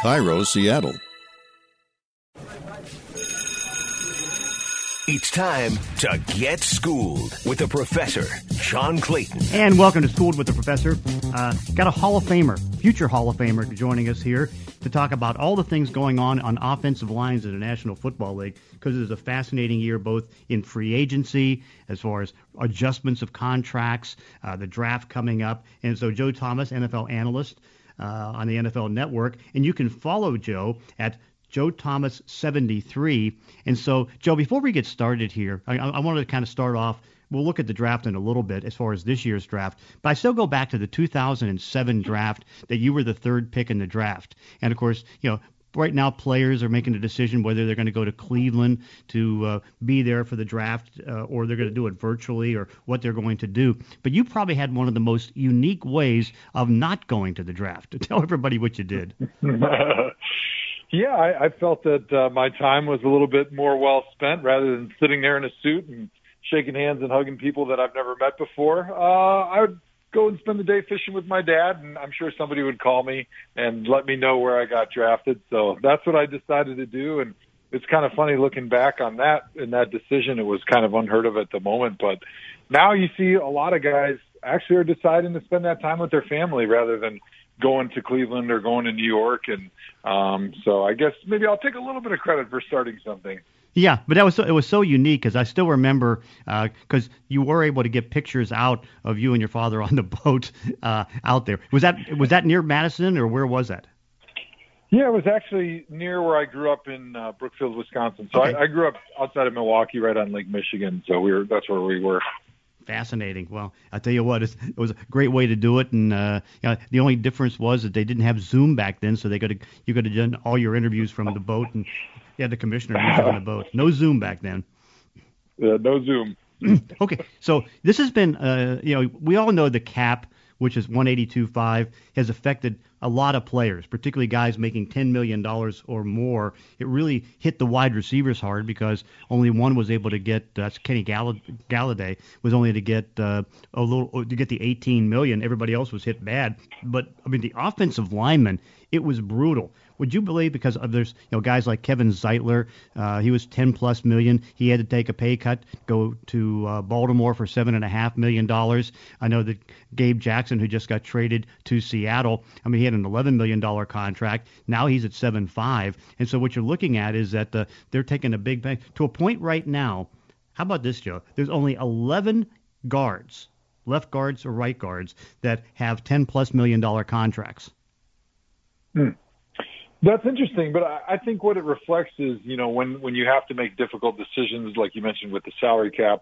KIRO, Seattle. It's time to get schooled with the professor, John Clayton. And welcome to Schooled with the Professor. Uh, got a Hall of Famer, future Hall of Famer, joining us here to talk about all the things going on on offensive lines in the National Football League because it is a fascinating year both in free agency, as far as adjustments of contracts, uh, the draft coming up. And so, Joe Thomas, NFL analyst uh, on the NFL Network, and you can follow Joe at Joe Thomas 73. And so, Joe, before we get started here, I, I wanted to kind of start off. We'll look at the draft in a little bit as far as this year's draft, but I still go back to the 2007 draft that you were the third pick in the draft. And of course, you know, right now players are making a decision whether they're going to go to Cleveland to uh, be there for the draft uh, or they're going to do it virtually or what they're going to do. But you probably had one of the most unique ways of not going to the draft. To tell everybody what you did. Yeah, I, I felt that uh, my time was a little bit more well spent rather than sitting there in a suit and shaking hands and hugging people that I've never met before. Uh, I would go and spend the day fishing with my dad, and I'm sure somebody would call me and let me know where I got drafted. So that's what I decided to do, and it's kind of funny looking back on that and that decision. It was kind of unheard of at the moment, but now you see a lot of guys actually are deciding to spend that time with their family rather than going to Cleveland or going to New York, and um, so I guess maybe I'll take a little bit of credit for starting something. Yeah, but that was so, it was so unique because I still remember because uh, you were able to get pictures out of you and your father on the boat uh, out there. Was that was that near Madison or where was that? Yeah, it was actually near where I grew up in uh, Brookfield, Wisconsin. So okay. I, I grew up outside of Milwaukee, right on Lake Michigan. So we were that's where we were fascinating. Well, I tell you what, it was a great way to do it, and uh, you know, the only difference was that they didn't have Zoom back then, so they could have you could have done all your interviews from the boat, and you had the commissioner on the boat. No Zoom back then. Yeah, no Zoom. okay, so this has been, uh, you know, we all know the cap which is 182.5, has affected a lot of players, particularly guys making $10 million or more. It really hit the wide receivers hard because only one was able to get, that's Kenny Gall- Golladay, was only to get uh, a little, to get the 18 million. Everybody else was hit bad. But, I mean, the offensive linemen, it was brutal. Would you believe because there's you know guys like Kevin Zeitler, uh, he was 10 plus million. He had to take a pay cut, go to uh, Baltimore for seven and a half million dollars. I know that Gabe Jackson, who just got traded to Seattle, I mean he had an 11 million dollar contract. Now he's at seven five, and so what you're looking at is that uh, they're taking a big bang to a point right now. How about this, Joe? There's only 11 guards, left guards or right guards, that have 10 plus million dollar contracts. Hmm. That's interesting, but I, I think what it reflects is, you know, when when you have to make difficult decisions, like you mentioned with the salary cap,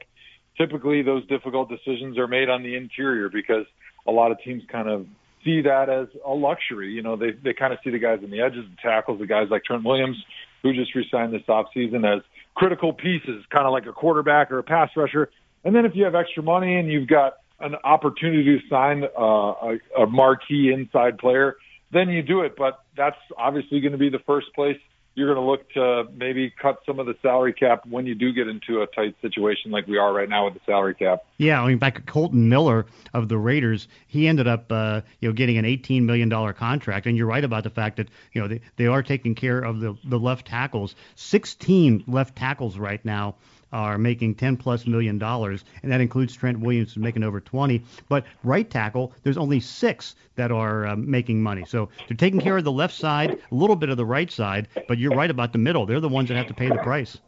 typically those difficult decisions are made on the interior because a lot of teams kind of see that as a luxury. You know, they they kind of see the guys in the edges, the tackles, the guys like Trent Williams, who just resigned this offseason as critical pieces, kind of like a quarterback or a pass rusher. And then if you have extra money and you've got an opportunity to sign uh, a, a marquee inside player then you do it. But that's obviously going to be the first place you're going to look to maybe cut some of the salary cap when you do get into a tight situation like we are right now with the salary cap. Yeah, I mean, back at Kolton Miller of the Raiders, he ended up, uh, you know, getting an 18 million dollar contract. And you're right about the fact that you know they, they are taking care of the the left tackles. 16 left tackles right now are making 10 plus million dollars, and that includes Trent Williams making over 20. But right tackle, there's only six that are uh, making money. So they're taking care of the left side, a little bit of the right side, but you're right about the middle. They're the ones that have to pay the price.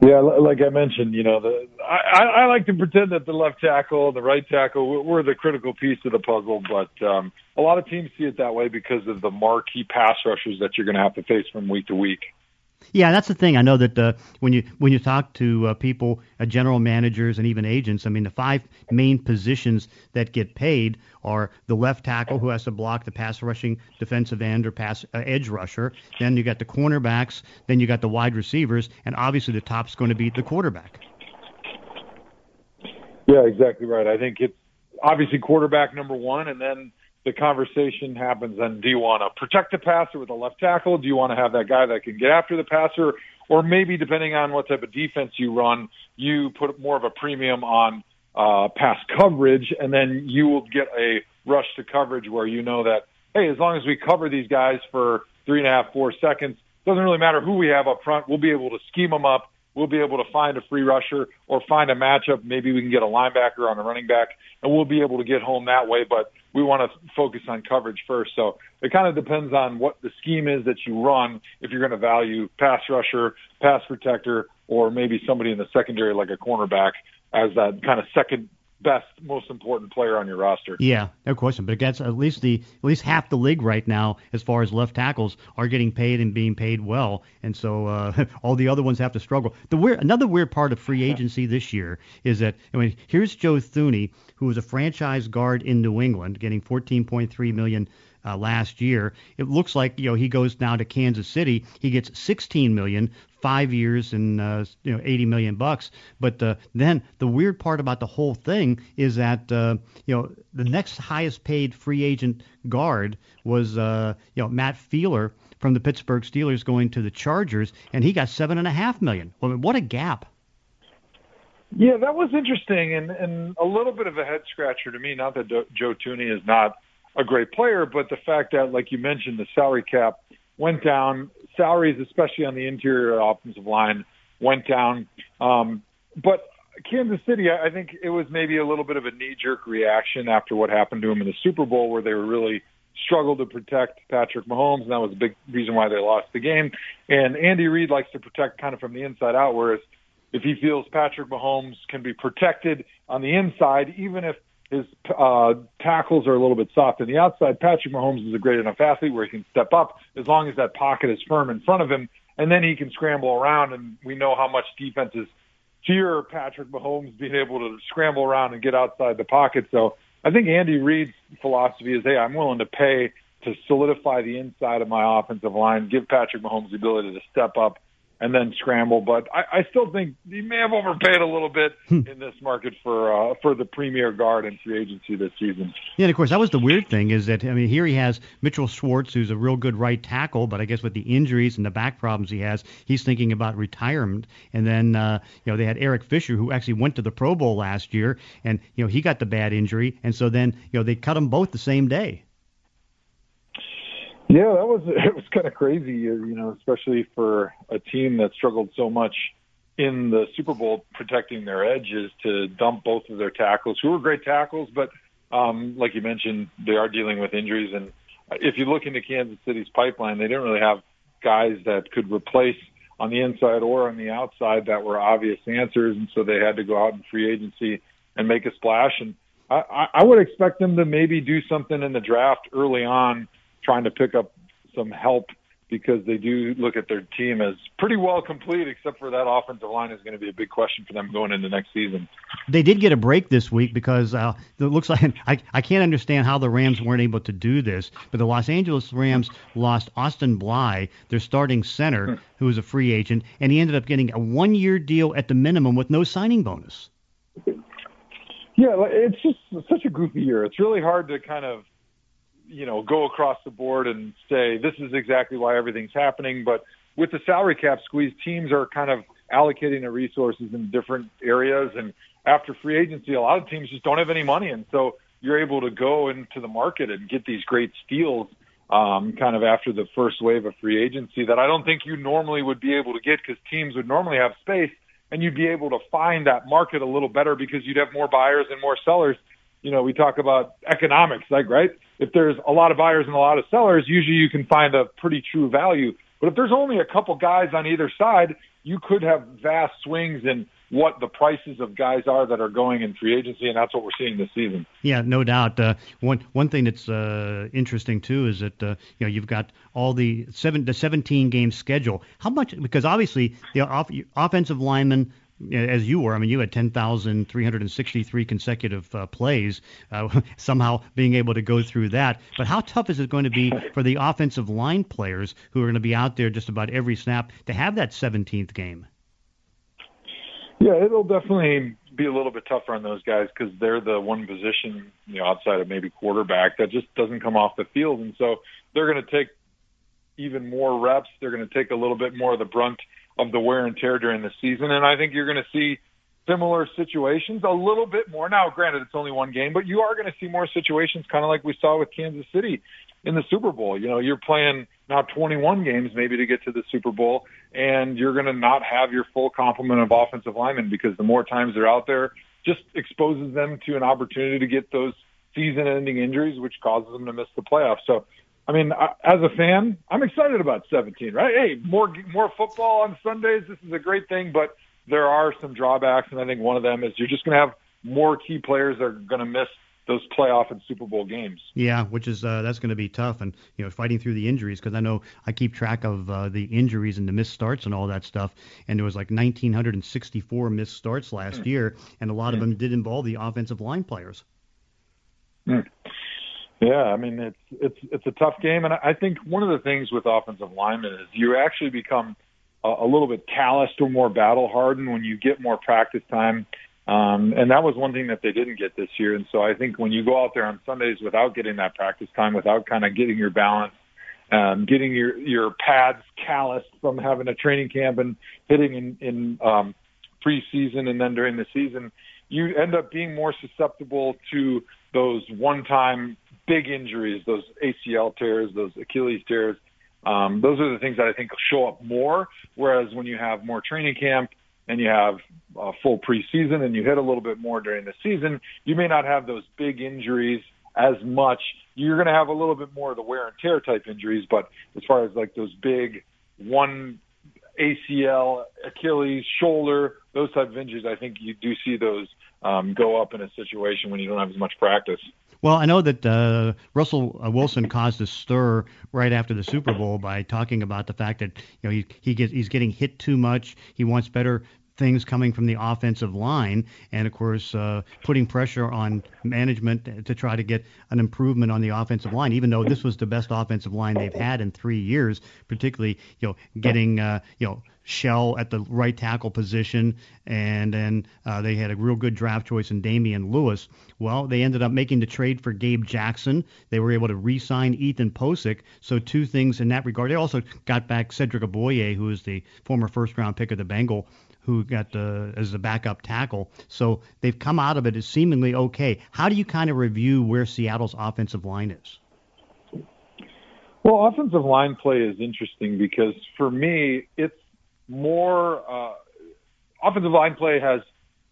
Yeah, like I mentioned, you know, the, I, I like to pretend that the left tackle, and the right tackle, we're the critical piece of the puzzle. But um, a lot of teams see it that way because of the marquee pass rushers that you're going to have to face from week to week. Yeah, that's the thing. I know that uh, when you when you talk to uh, people, uh, general managers, and even agents, I mean, the five main positions that get paid are the left tackle who has to block the pass rushing defensive end or pass uh, edge rusher. Then you got the cornerbacks. Then you got the wide receivers, and obviously the top's going to be the quarterback. Yeah, exactly right. I think it's obviously quarterback number one, and then the conversation happens then do you want to protect the passer with a left tackle? Do you want to have that guy that can get after the passer? Or maybe depending on what type of defense you run, you put more of a premium on uh, pass coverage, and then you will get a rush to coverage where you know that, hey, as long as we cover these guys for three and a half, four seconds, doesn't really matter who we have up front. We'll be able to scheme them up. We'll be able to find a free rusher or find a matchup. Maybe we can get a linebacker on a running back, and we'll be able to get home that way. But we want to focus on coverage first. So it kind of depends on what the scheme is that you run. If you're going to value pass rusher, pass protector, or maybe somebody in the secondary like a cornerback as that kind of second best, most important player on your roster. Yeah, no question. But that's at least the at least half the league right now, as far as left tackles, are getting paid and being paid well, and so uh, all the other ones have to struggle. The weird, another weird part of free agency this year is that I mean, here's Joe Thuney, who was a franchise guard in New England, getting 14.3 million uh, last year. It looks like you know he goes now to Kansas City. He gets 16 million, five years and uh, you know 80 million bucks. But uh, then the weird part about the whole thing is that uh, you know the next highest paid free agent guard was uh, you know Matt Feiler from the Pittsburgh Steelers going to the Chargers, and he got seven and a half million. Well, what a gap! Yeah, that was interesting and, and a little bit of a head scratcher to me. Not that Joe Thuney is not a great player, but the fact that, like you mentioned, the salary cap went down. Salaries, especially on the interior offensive line, went down. Um, but Kansas City, I think it was maybe a little bit of a knee-jerk reaction after what happened to him in the Super Bowl, where they were really struggled to protect Patrick Mahomes, and that was a big reason why they lost the game. And Andy Reid likes to protect kind of from the inside out, whereas if he feels Patrick Mahomes can be protected on the inside, even if his uh, tackles are a little bit soft on the outside. Patrick Mahomes is a great enough athlete where he can step up as long as that pocket is firm in front of him, and then he can scramble around. And we know how much defenses fear Patrick Mahomes being able to scramble around and get outside the pocket. So I think Andy Reid's philosophy is, hey, I'm willing to pay to solidify the inside of my offensive line, give Patrick Mahomes the ability to step up and then scramble. But I, I still think he may have overpaid a little bit hmm. in this market for uh, for the premier guard in free agency this season. Yeah, and of course that was the weird thing is that I mean here he has Mitchell Schwartz, who's a real good right tackle, but I guess with the injuries and the back problems he has, he's thinking about retirement. And then uh, you know they had Eric Fisher, who actually went to the Pro Bowl last year, and you know he got the bad injury, and so then you know they cut them both the same day. Yeah, that was it was kind of crazy, you know, especially for a team that struggled so much in the Super Bowl protecting their edges to dump both of their tackles, who were great tackles, but um, like you mentioned, they are dealing with injuries. And if you look into Kansas City's pipeline, they didn't really have guys that could replace on the inside or on the outside that were obvious answers, and so they had to go out in free agency and make a splash. And I, I would expect them to maybe do something in the draft early on trying to pick up some help because they do look at their team as pretty well complete, except for that offensive line is going to be a big question for them going into next season. They did get a break this week because uh, it looks like I, I can't understand how the Rams weren't able to do this, but the Los Angeles Rams lost Austin Blythe, their starting center, hmm. who was a free agent, and he ended up getting a one year deal at the minimum with no signing bonus. Yeah, it's just such a goofy year. It's really hard to kind of you know, go across the board and say this is exactly why everything's happening. But with the salary cap squeeze, teams are kind of allocating their resources in different areas. And after free agency, a lot of teams just don't have any money, and so you're able to go into the market and get these great steals. Um, kind of after the first wave of free agency that I don't think you normally would be able to get because teams would normally have space and you'd be able to find that market a little better because you'd have more buyers and more sellers you know, we talk about economics, like, right? If there's a lot of buyers and a lot of sellers, usually you can find a pretty true value. But if there's only a couple guys on either side, you could have vast swings in what the prices of guys are that are going in free agency, and that's what we're seeing this season. Yeah, no doubt. Uh, one one thing that's uh, interesting too is that uh, you know you've got all the seven the 17 game schedule. How much? Because obviously the off, offensive linemen as you were. I mean, you had 10,363 consecutive uh, plays, uh, somehow being able to go through that. But how tough is it going to be for the offensive line players who are going to be out there just about every snap to have that 17th game? Yeah, it'll definitely be a little bit tougher on those guys because they're the one position, you know, outside of maybe quarterback that just doesn't come off the field, and so they're going to take even more reps. They're going to take a little bit more of the brunt of the wear and tear during the season. And I think you're going to see similar situations a little bit more. Now, granted, it's only one game, but you are going to see more situations kind of like we saw with Kansas City in the Super Bowl. You know, you're playing now 21 games maybe to get to the Super Bowl, and you're going to not have your full complement of offensive linemen because the more times they're out there, just exposes them to an opportunity to get those season-ending injuries, which causes them to miss the playoffs. So, I mean, as a fan, I'm excited about 17. Right? Hey, more more football on Sundays. This is a great thing, but there are some drawbacks, and I think one of them is you're just going to have more key players that are going to miss those playoff and Super Bowl games. Yeah, which is uh, that's going to be tough, and you know, fighting through the injuries because I know I keep track of uh, the injuries and the missed starts and all that stuff, and there was like 1,964 missed starts last mm. year, and a lot mm. of them did involve the offensive line players. Mm. Yeah, I mean it's it's it's a tough game, and I think one of the things with offensive linemen is you actually become a, a little bit calloused or more battle hardened when you get more practice time um, and that was one thing that they didn't get this year. And so I think when you go out there on Sundays without getting that practice time, without kind of getting your balance, um, getting your your pads calloused from having a training camp and hitting in, in um, preseason and then during the season, you end up being more susceptible to those one-time big injuries, those ACL tears, those Achilles tears. Um, those are the things that I think show up more. Whereas when you have more training camp and you have a full preseason and you hit a little bit more during the season, you may not have those big injuries as much. You're going to have a little bit more of the wear and tear type injuries, but as far as like those big one ACL, Achilles, shoulder, those type of injuries, I think you do see those um, go up in a situation when you don't have as much practice. Well, I know that uh, Russell uh, Wilson caused a stir right after the Super Bowl by talking about the fact that you know he he gets he's getting hit too much. He wants better things coming from the offensive line, and of course, uh, putting pressure on management to try to get an improvement on the offensive line. Even though this was the best offensive line they've had in three years, particularly you know getting uh, you know Shell at the right tackle position, and then uh, they had a real good draft choice in Damien Lewis. Well, they ended up making the trade for Gabe Jackson. They were able to re-sign Ethan Pocic. So two things in that regard. They also got back Cedric Ogbuehi, who is the former first-round pick of the Bengal who got uh, as a backup tackle. So they've come out of it as seemingly okay. How do you kind of review where Seattle's offensive line is? Well, offensive line play is interesting because for me, it's more uh, offensive line play has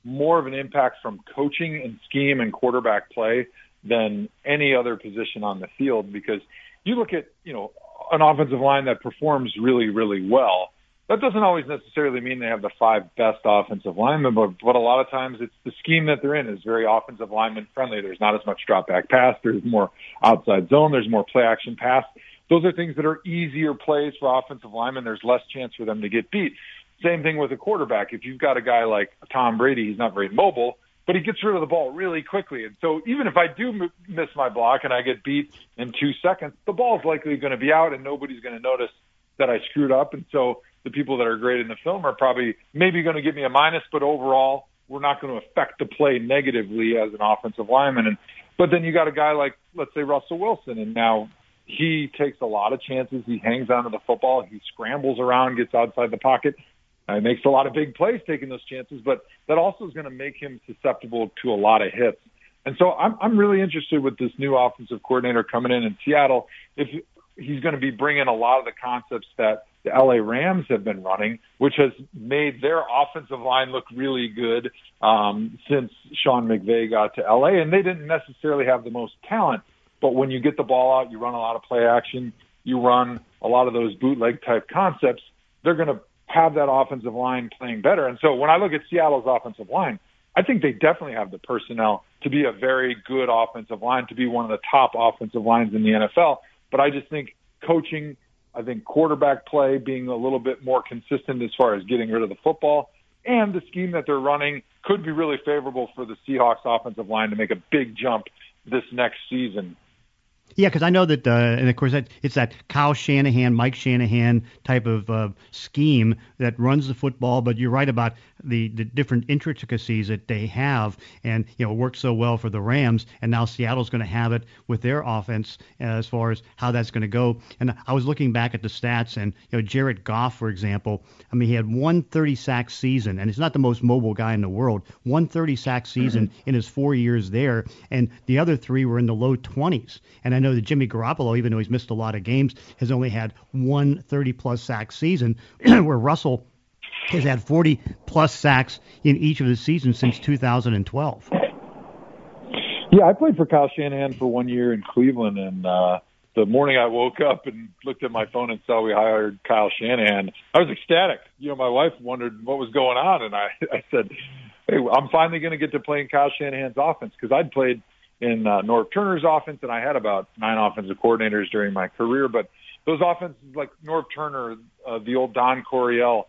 more of an impact from coaching and scheme and quarterback play than any other position on the field because you look at you know an offensive line that performs really really well that doesn't always necessarily mean they have the five best offensive linemen, but, but a lot of times it's the scheme that they're in is very offensive lineman friendly. There's not as much drop back pass. There's more outside zone. There's more play action pass. Those are things that are easier plays for offensive linemen. There's less chance for them to get beat. Same thing with a quarterback. If you've got a guy like Tom Brady, he's not very mobile, but he gets rid of the ball really quickly. And so even if I do m- miss my block and I get beat in two seconds, the ball's likely going to be out and nobody's going to notice that I screwed up. And so the people that are great in the film are probably maybe going to give me a minus, but overall, we're not going to affect the play negatively as an offensive lineman. And but then you got a guy like let's say Russell Wilson, and now he takes a lot of chances. He hangs onto the football. He scrambles around, gets outside the pocket. Uh, makes a lot of big plays taking those chances, but that also is going to make him susceptible to a lot of hits. And so I'm I'm really interested with this new offensive coordinator coming in in Seattle. If he's going to be bringing a lot of the concepts that the LA Rams have been running, which has made their offensive line look really good um, since Sean McVay got to LA. And they didn't necessarily have the most talent, but when you get the ball out, you run a lot of play action, you run a lot of those bootleg type concepts, they're going to have that offensive line playing better. And so when I look at Seattle's offensive line, I think they definitely have the personnel to be a very good offensive line, to be one of the top offensive lines in the NFL. But I just think coaching I think quarterback play being a little bit more consistent as far as getting rid of the football and the scheme that they're running could be really favorable for the Seahawks offensive line to make a big jump this next season. Yeah, because I know that, uh, and of course, that, it's that Kyle Shanahan, Mike Shanahan type of uh, scheme that runs the football. But you're right about the, the different intricacies that they have, and you know, it worked so well for the Rams, and now Seattle's going to have it with their offense as far as how that's going to go. And I was looking back at the stats, and you know, Jared Goff, for example, I mean, he had one 30 sack season, and he's not the most mobile guy in the world. One 30 sack season mm-hmm. in his four years there, and the other three were in the low 20s. And I know that Jimmy Garoppolo, even though he's missed a lot of games, has only had one 30 plus sack season, where Russell has had 40 plus sacks in each of the seasons since 2012. Yeah, I played for Kyle Shanahan for one year in Cleveland, and uh, the morning I woke up and looked at my phone and saw we hired Kyle Shanahan, I was ecstatic. You know, my wife wondered what was going on, and I, I said, "Hey, I'm finally going to get to play in Kyle Shanahan's offense because I'd played in uh, Norv Turner's offense, and I had about nine offensive coordinators during my career, but those offenses like Norv Turner, uh, the old Don Coryell,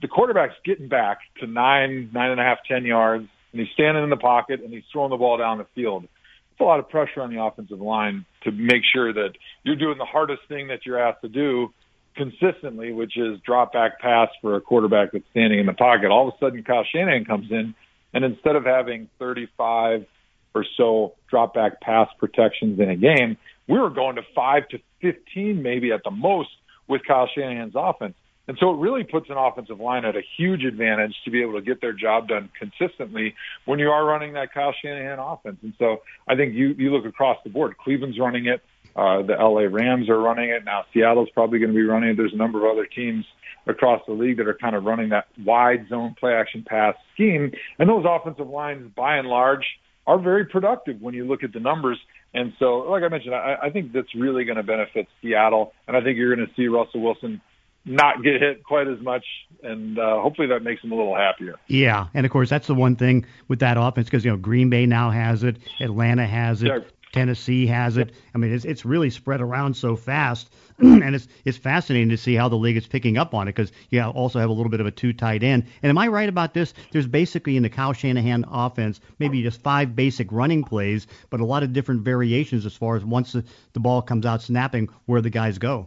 the quarterback's getting back to nine, nine and a half, ten yards, and he's standing in the pocket and he's throwing the ball down the field. It's a lot of pressure on the offensive line to make sure that you're doing the hardest thing that you're asked to do consistently, which is drop back pass for a quarterback that's standing in the pocket. All of a sudden, Kyle Shanahan comes in, and instead of having 35 or so drop back pass protections in a game, we were going to five to 15 maybe at the most with Kyle Shanahan's offense. And so it really puts an offensive line at a huge advantage to be able to get their job done consistently when you are running that Kyle Shanahan offense. And so I think you, you look across the board. Cleveland's running it. Uh, the LA Rams are running it. Now Seattle's probably going to be running it. There's a number of other teams across the league that are kind of running that wide zone play action pass scheme. And those offensive lines, by and large, are very productive when you look at the numbers. And so, like I mentioned, I, I think that's really going to benefit Seattle. And I think you're going to see Russell Wilson not get hit quite as much, and uh, hopefully that makes them a little happier. Yeah, and of course that's the one thing with that offense because you know Green Bay now has it, Atlanta has it. Tennessee has it. I mean, it's it's really spread around so fast, and it's it's fascinating to see how the league is picking up on it because you also have a little bit of a two tight end. And am I right about this? There's basically in the Kyle Shanahan offense maybe just five basic running plays, but a lot of different variations as far as once the, the ball comes out snapping where the guys go.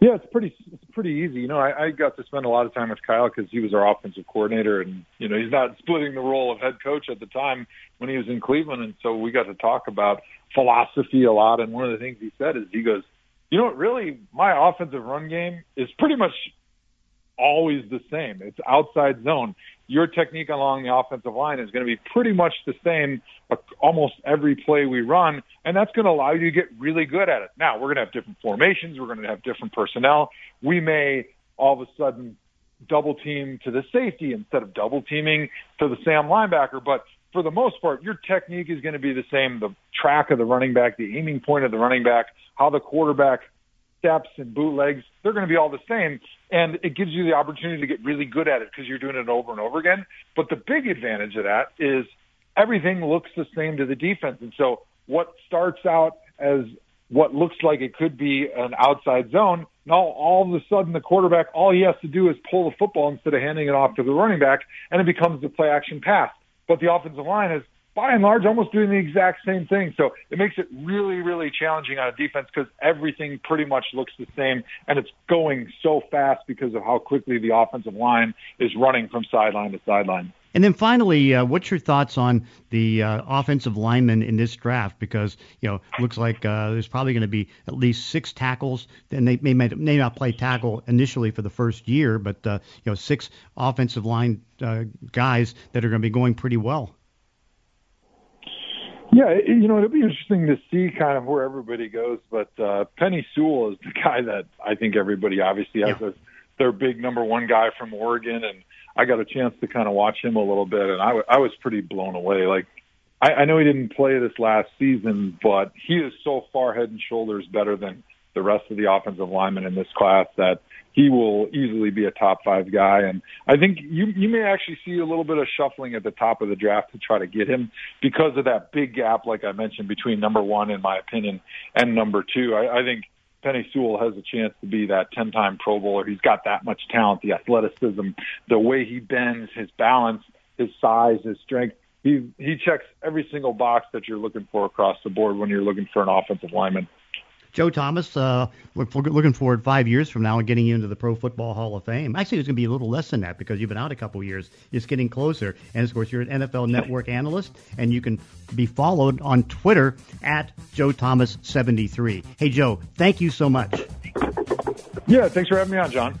Yeah, it's pretty it's pretty easy. You know, I, I got to spend a lot of time with Kyle because he was our offensive coordinator, and you know he's not splitting the role of head coach at the time when he was in Cleveland, and so we got to talk about philosophy a lot. And one of the things he said is he goes, you know what, really, my offensive run game is pretty much always the same. It's outside zone. Your technique along the offensive line is going to be pretty much the same uh, almost every play we run, and that's going to allow you to get really good at it. Now, we're going to have different formations. We're going to have different personnel. We may all of a sudden double team to the safety instead of double teaming to the Sam linebacker, but for the most part, your technique is going to be the same. The track of the running back, the aiming point of the running back, how the quarterback steps and bootlegs, they're going to be all the same. And it gives you the opportunity to get really good at it because you're doing it over and over again. But the big advantage of that is everything looks the same to the defense. And so what starts out as what looks like it could be an outside zone, now all of a sudden the quarterback, all he has to do is pull the football instead of handing it off to the running back, and it becomes the play action pass. But the offensive line has by and large almost doing the exact same thing. So it makes it really, really challenging on a defense because everything pretty much looks the same and it's going so fast because of how quickly the offensive line is running from sideline to sideline. And then finally, uh, what's your thoughts on the uh, offensive linemen in this draft? Because you know, looks like uh, there's probably going to be at least six tackles, and they may, may not play tackle initially for the first year, but uh, you know, six offensive line uh, guys that are going to be going pretty well. Yeah, you know, it'll be interesting to see kind of where everybody goes. But uh, Penei Sewell is the guy that I think everybody obviously has yeah. as their big number one guy from Oregon, and I got a chance to kind of watch him a little bit, and I, w- I was pretty blown away. Like, I, I know he didn't play this last season, but he is so far head and shoulders better than the rest of the offensive linemen in this class that he will easily be a top five guy. And I think you you may actually see a little bit of shuffling at the top of the draft to try to get him because of that big gap, like I mentioned, between number one, in my opinion, and number two. I, I think Penei Sewell has a chance to be that 10 time Pro Bowler. He's got that much talent, the athleticism, the way he bends, his balance, his size, his strength. He, he checks every single box that you're looking for across the board when you're looking for an offensive lineman. Joe Thomas, uh, look, looking forward five years from now and getting you into the Pro Football Hall of Fame. Actually, it's going to be a little less than that because you've been out a couple years. It's getting closer. And of course, you're an NFL Network analyst, and you can be followed on Twitter at Joe Thomas73. Hey, Joe, thank you so much. Yeah, thanks for having me on, John.